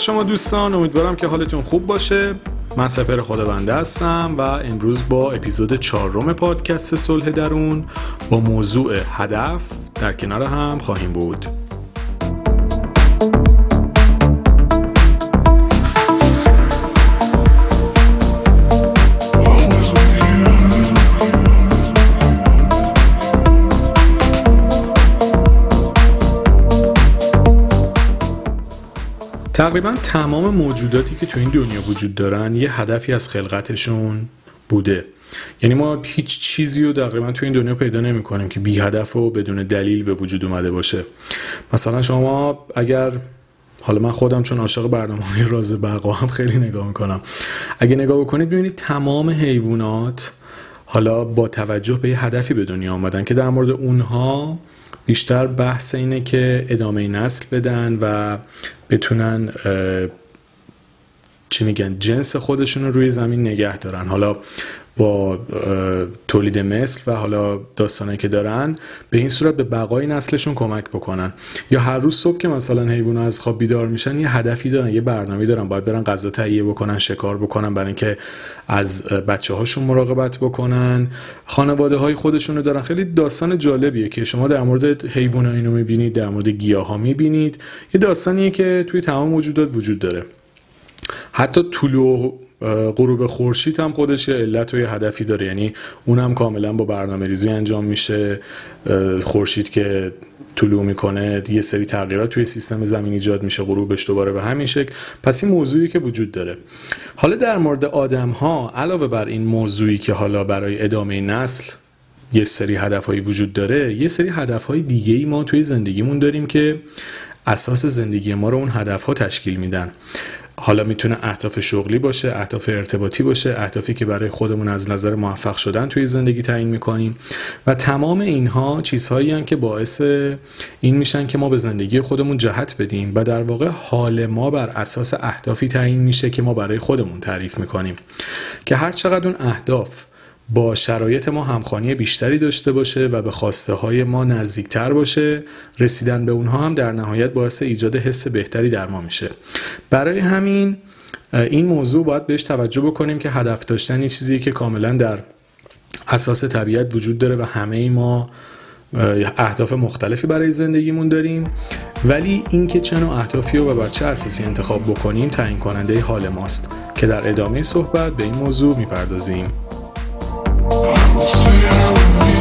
شما دوستان امیدوارم که حالتون خوب باشه. من سپر خدابنده هستم و امروز با اپیزود چهارم پادکست صلح درون با موضوع هدف در کنار هم خواهیم بود. تقریبا تمام موجوداتی که تو این دنیا وجود دارن یه هدفی از خلقتشون بوده. یعنی ما هیچ چیزی رو تقریبا تو این دنیا پیدا نمی کنیم که بی هدف و بدون دلیل به وجود اومده باشه. مثلا شما اگر حالا من خودم چون عاشق برنامه های راز بقا هم خیلی نگاه می‌کنم. اگه نگاه بکنید ببینید تمام حیوانات حالا با توجه به یه هدفی به دنیا آمدن که در مورد اونها بیشتر بحث اینه که ادامه نسل بدن و بتونن چی میگن جنس خودشون رو روی زمین نگه دارن. حالا با تولید مثل و حالا داستانه که دارن به این صورت به بقای نسلشون کمک بکنن. یا هر روز صبح که مثلا حیوان از خواب بیدار میشن یه هدفی دارن یه برنامه دارن. باید برن غذا تهیه بکنن شکار بکنن برای اینکه از بچه هاشون مراقبت بکنن. خانواده های خودشون رو دارن. خیلی داستان جالبیه که شما در مورد حیوان اینو می‌بینید در مورد گیاه ها می‌بینید. یه داستانیه که توی تمام موجودات وجود داره. حتی طلوع غروب خورشید هم خودش یه علت و یه هدفی داره. یعنی اونم کاملا با برنامه ریزی انجام میشه. خورشید که طلوع می‌کنه یه سری تغییرات توی سیستم زمین ایجاد میشه غروبش دوباره به همین شکل. پس این موضوعی که وجود داره. حالا در مورد آدم ها علاوه بر این موضوعی که حالا برای ادامه نسل یه سری هدفهایی وجود داره یه سری هدفهای دیگه ای ما توی زندگیمون داریم که اساس زندگی ما رو اون هدفها تشکیل میدن. حالا می‌تونه اهداف شغلی باشه اهداف ارتباطی باشه اهدافی که برای خودمون از نظر موفق شدن توی زندگی تعیین می‌کنیم. و تمام اینها چیزهایی هستند که باعث این میشن که ما به زندگی خودمون جهت بدیم و در واقع حال ما بر اساس اهدافی تعیین میشه که ما برای خودمون تعریف می‌کنیم. که هر چقدر اون اهداف با شرایط ما همخوانی بیشتری داشته باشه و به خواسته های ما نزدیکتر باشه رسیدن به اونها هم در نهایت باعث ایجاد حس بهتری در ما میشه. برای همین این موضوع باید بهش توجه بکنیم که هدف داشتن این چیزی که کاملا در اساس طبیعت وجود داره و همه ما اهداف مختلفی برای زندگیمون داریم. ولی اینکه چه نوع اهدافی و بر چه اساسی انتخاب بکنیم تعیین کننده حال ماست که در ادامه صحبت به این موضوع می‌پردازیم. Stay out with me.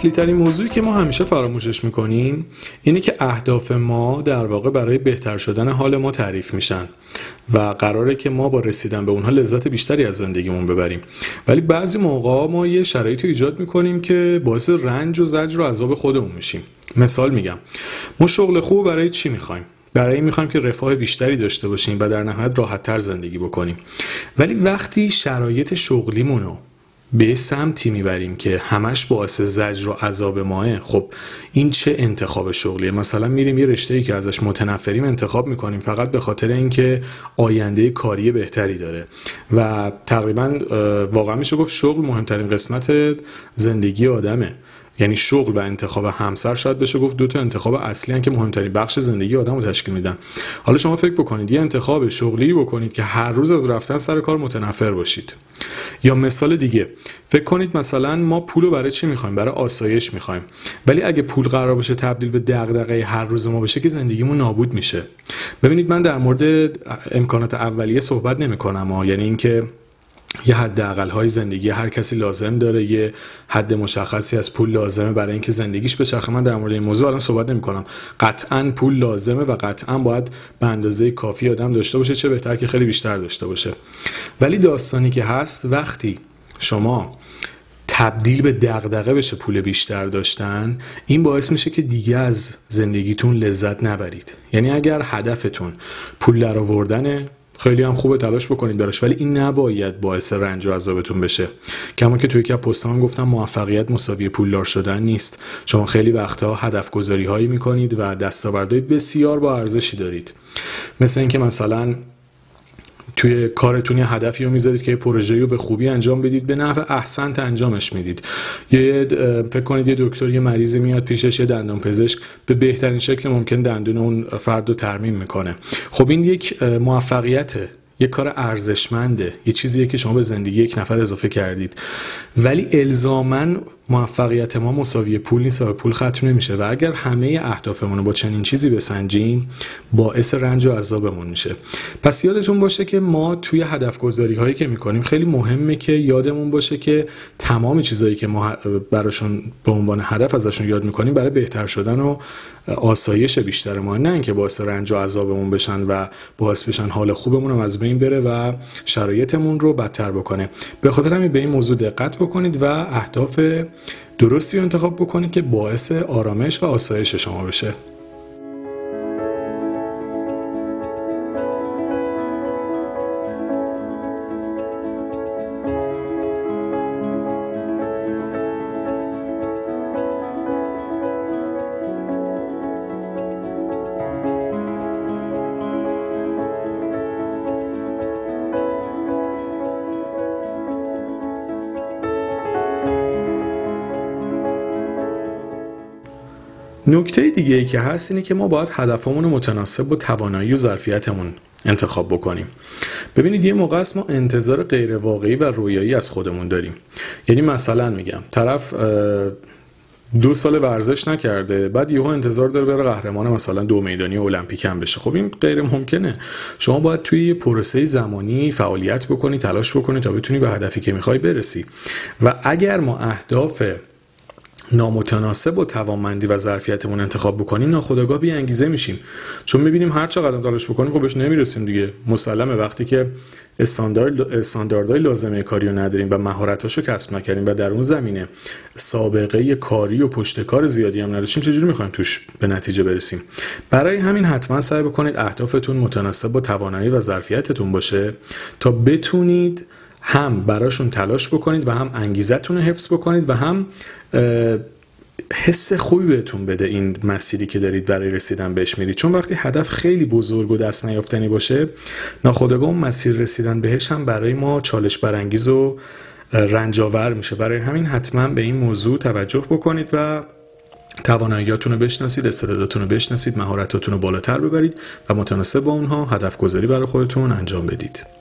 اصلی ترین موضوعی که ما همیشه فراموشش می‌کنیم اینه که اهداف ما در واقع برای بهتر شدن حال ما تعریف میشن و قراره که ما با رسیدن به اونها لذت بیشتری از زندگیمون ببریم. ولی بعضی موقع ما یه شرایطی ایجاد می‌کنیم که باعث رنج و زجر و عذاب خودمون میشیم. مثال میگم. ما شغل خوب برای چی می‌خوایم؟ برای این می‌خوایم که رفاه بیشتری داشته باشیم و در نهایت راحتتر زندگی بکنیم. ولی وقتی شرایط شغلیمون رو به سمتی می‌بریم که همش باعث زجر و عذاب ماه خب این چه انتخاب شغلیه؟ مثلا میریم یه رشته ای که ازش متنفریم انتخاب می‌کنیم فقط به خاطر اینکه آینده کاری بهتری داره. و تقریبا واقعا میشه گفت شغل مهمترین قسمت زندگی آدمه. یعنی شغل و انتخاب همسر شاید بشه گفت دو تا انتخاب اصلی هن که مهمترین بخش زندگی آدم رو تشکیل میدن. حالا شما فکر بکنید یه انتخاب شغلی بکنید که هر روز از رفتن سر کار متنفر باشید. یا مثال دیگه فکر کنید مثلا ما پول رو برای چی می‌خوایم؟ برای آسایش می‌خوایم. ولی اگه پول قرار باشه تبدیل به دغدغه هر روز ما بشه که زندگیمون نابود میشه. ببینید من در مورد امکانات اولیه صحبت نمی‌کنم یعنی اینکه یه حد های زندگی هر کسی لازم داره یه حد مشخصی از پول لازمه برای اینکه زندگیش بچرخه. من در مورد این موضوع الان صحبت نمی کنم قطعا پول لازمه و قطعا باید به اندازه کافی آدم داشته باشه چه بهتر که خیلی بیشتر داشته باشه. ولی داستانی که هست وقتی شما تبدیل به دغدغه بشه پول بیشتر داشتن این باعث میشه که دیگه از زندگیتون لذت نبرید. یعنی اگر هدفتون پول در آوردن خیلی هم خوبه تلاش بکنید براش ولی این نباید باعث رنج و عذابتون بشه. کما که توی که پستام گفتم موفقیت مساوی پولدار شدن نیست. شما خیلی وقتها هدف گذاری هایی می‌کنید و دستاوردهای بسیار با ارزشی دارید. مثل اینکه مثلا توی کارتون یه هدفی رو می‌ذارید که پروژه‌ای رو به خوبی انجام بدید به نفع احسنت انجامش می‌دید. یه فکر کنید یه دکتر یه مریضی میاد پیشش یه دندان پزشک به بهترین شکل ممکن دندون اون فرد رو ترمیم می‌کنه. خب این یک موفقیته یه کار ارزشمنده یه چیزیه که شما به زندگی یک نفر اضافه کردید. ولی الزامن موفقیت ما مساوی پول نیست و پول ختم نمیشه و اگر همه اهدافمون رو با چنین چیزی بسنجیم باعث رنج و عذابمون میشه. پس یادتون باشه که ما توی هدف گذاری هایی که می‌کنیم خیلی مهمه که یادمون باشه که تمام چیزهایی که ما براشون به عنوان هدف ازشون یاد می‌کنیم برای بهتر شدن و آسایش بیشتر ما. نه اینکه باعث رنج و عذابمون بشن و باعث بشن حال خوبمون از بین بره و شرایطمون رو بدتر بکنه. به خاطر همین به این موضوع دقت بکنید و اهداف درستی انتخاب بکنید که باعث آرامش و آسایش شما بشه. نکته دیگه ای که هست اینه که ما باید هدفمون متناسب با توانایی و ظرفیتمون انتخاب بکنیم. ببینید یه موقع است ما انتظار غیر واقعی و رویایی از خودمون داریم. یعنی مثلا میگم طرف دو سال ورزش نکرده بعد یهو انتظار داره بره قهرمان مثلا دو میدانی المپیک هم بشه. خب این غیر ممکنه. شما باید توی پروسه زمانی فعالیت بکنی تلاش بکنی تا بتونی به هدفی که می‌خوای برسی. و اگر ما اهداف نامتناسب و توانمندی و ظرفیتمون انتخاب بکنیم ناخودآگاه بی انگیزه میشیم. چون می‌بینیم هر چقدر تلاش بکنیم خب بهش نمی‌رسیم دیگه. مسلمه وقتی که استاندارد استانداردهای لازمه کاری رو نداریم و مهارتاشو کسب نکردیم و در اون زمینه سابقه کاری و پشت کار زیادی هم نداشتیم چجوری می‌خوایم توش به نتیجه برسیم؟ برای همین حتما سعی بکنید اهدافتون متناسب با توانایی و ظرفیتتون باشه تا بتونید هم براشون تلاش بکنید و هم انگیزتون رو حفظ بکنید و هم حس خوبی بهتون بده این مسیری که دارید برای رسیدن بهش میرید. چون وقتی هدف خیلی بزرگ و دست نیافتنی باشه ناخودآگاه اون مسیر رسیدن بهش هم برای ما چالش برانگیز و رنجاور میشه. برای همین حتما به این موضوع توجه بکنید و تواناییاتون رو بشناسید استعداداتون رو بشناسید مهارتاتون رو بالاتر ببرید و متناسب با اونها هدف گذاری برای خودتون انجام بدید.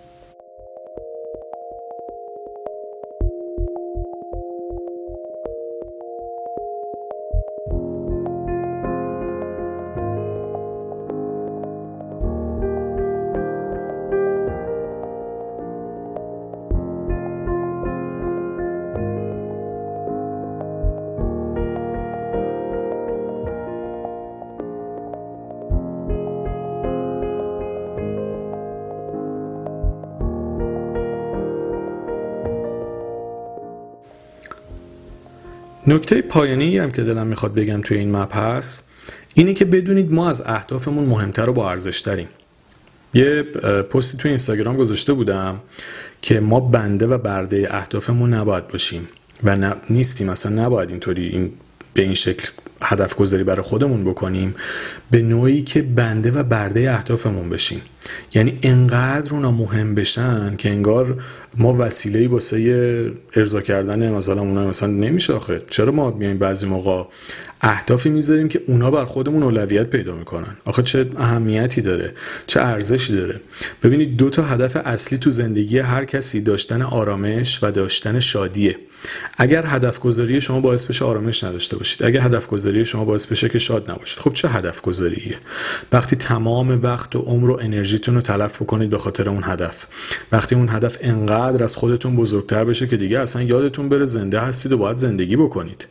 نکته پایانی هم که دلم می‌خواد بگم توی این مپ هست اینه که بدونید ما از اهدافمون مهمتر و با ارزش داریم یه پستی توی اینستاگرام گذاشته بودم که ما بنده و برده اهدافمون نباید باشیم و نیستیم اصلا نباید اینطوری این به این شکل هدف گذاری برای خودمون بکنیم به نوعی که بنده و برده اهدافمون بشیم. یعنی انقدر اونا مهم بشن که انگار ما وسیله‌ای واسه ارضا کردن مثلا اونا مثلا نمیشه آخه. چرا ما میایم بعضی موقع اهدافی می‌ذاریم که اونا بر خودمون اولویت پیدا می‌کنن. آخه چه اهمیتی داره؟ چه ارزشی داره؟ ببینید دو تا هدف اصلی تو زندگی هر کسی داشتن آرامش و داشتن شادیه. اگر هدف گذاری شما باعث بشه آرامش نداشته باشید. اگر هدف گذاری شما باعث بشه که شاد نباشید. خب چه هدف گذاریه وقتی تمام وقت و عمر و انرژیتون رو تلف بکنید به خاطر اون هدف. وقتی اون هدف انقدر از خودتون بزرگتر بشه که دیگه اصلا یادتون بره زنده هستید و باید زندگی بکنید.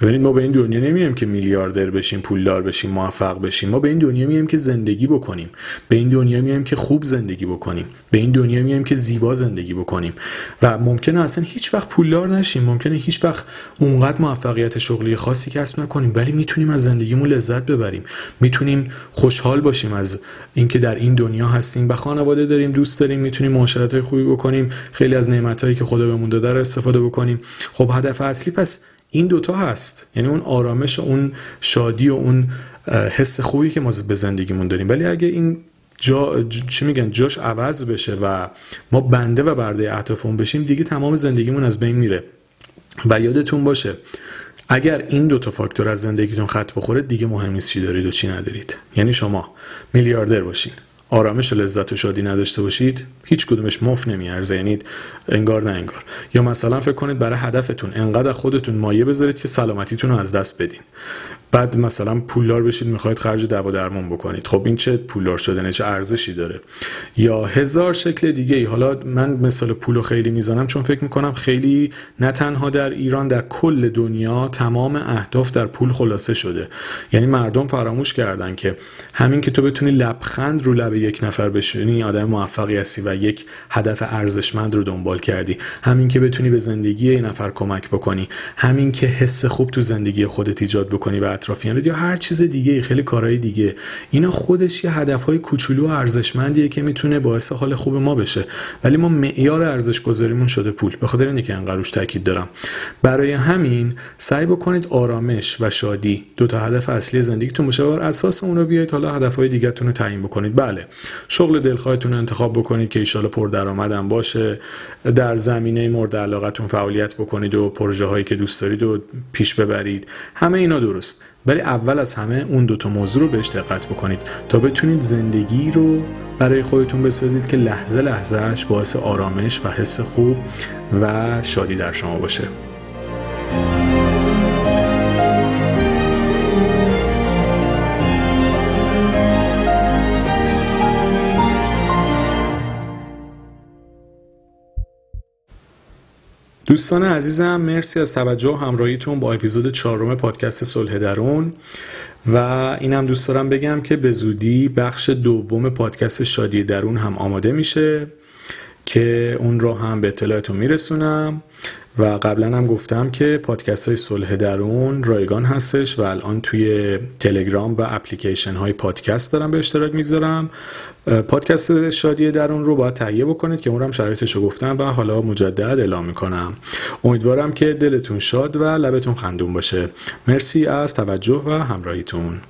ببینید ما به این دنیا نمیایم. نمیایم که میلیاردر بشیم پولدار بشیم موفق بشیم. ما به این دنیا میایم که زندگی بکنیم. به این دنیا میایم که خوب زندگی بکنیم. به این دنیا میایم که زیبا زندگی بکنیم. و ممکنه اصلا هیچ وقت پولدار نشیم. ممکنه هیچ وقت اونقدر موفقیت شغلی خاصی کسب نکنیم. ولی می‌تونیم از زندگیمون لذت ببریم. می‌تونیم خوشحال باشیم از اینکه در این دنیا هستیم. و خانواده داریم دوست داریم می‌تونیم معاشرت های خوبی بکنیم. خیلی از نعمت هایی که خدا بهمون داده رو استفاده بکنیم. خب هدف اصلی پس این دوتا هست. یعنی اون آرامش و اون شادی و اون حس خوبی که ما به زندگیمون داریم. ولی اگه این جا چی میگن جاش عوض بشه و ما بنده و برده اهدافمون بشیم دیگه تمام زندگیمون از بین میره. و یادتون باشه اگر این دو تا فاکتور از زندگیتون خط بخوره دیگه مهم نیست چی دارید و چی ندارید. یعنی شما میلیاردر باشین. آرامش و لذت و شادی نداشته باشید هیچ کدومش مفت نمیارزه یعنی انگار نه انگار. یا مثلا فکر کنید برای هدفتون انقدر خودتون مایه بذارید که سلامتیتون رو از دست بدین. بعد مثلا پولدار بشید می‌خواید خرج دوا درمون بکنید. خب این چه پولدار شدنه چه ارزشی داره؟ یا هزار شکل دیگه ای. حالا من مثال پولو خیلی می‌زنم چون فکر می‌کنم خیلی نه تنها در ایران در کل دنیا تمام اهداف در پول خلاصه شده. یعنی مردم فراموش کردن که همین که تو بتونی لبخند رو لب یک نفر بشونی آدم موفقی هستی و یک هدف ارزشمند رو دنبال کردی. همین که بتونی به زندگی این نفر کمک بکنی. همین که حس خوب تو زندگی خودت ایجاد بکنی و اطرافیانت یا هر چیز دیگه خیلی کارهای دیگه. اینا خودش یه هدفهای کوچولو و ارزشمندیه که می‌تونه باعث حال خوب ما بشه. ولی ما معیار ارزش گذاریمون شده پول. به خاطر اینکه انقدر روش تاکید دارم. برای همین سعی بکنید آرامش و شادی دو تا هدف اصلی زندگیتون باشه و بر اساس اون رو بیاید حالا هدفهای دیگه‌تون رو تعیین بکنید. بله. شغل دلخواهتون رو انتخاب بکنید که ایشالا پردرآمدم باشه. در زمینه مورد علاقتون فعالیت بکنید و پروژه هایی که دوست دارید و پیش ببرید. همه اینا درست. ولی اول از همه اون دوتا موضوع رو بهش دقت بکنید تا بتونید زندگی رو برای خودتون بسازید که لحظه لحظهش باعث آرامش و حس خوب و شادی در شما باشه. دوستان عزیزم مرسی از توجه و همراهیتون با اپیزود چهارم پادکست صلح درون. و اینم دوست دارم بگم که به زودی بخش دوم پادکست شادی درون هم آماده میشه. که اون رو هم به اطلاعتون میرسونم و قبلا هم گفتم که پادکست های صلح درون رایگان هستش و الان توی تلگرام و اپلیکیشن های پادکست دارم به اشتراک می‌ذارم پادکست شادی درون رو باید تهیه بکنید که اون هم شرایطش رو گفتم و حالا مجدد اعلام می‌کنم. امیدوارم که دلتون شاد و لبتون خندون باشه. مرسی از توجه و همراهیتون.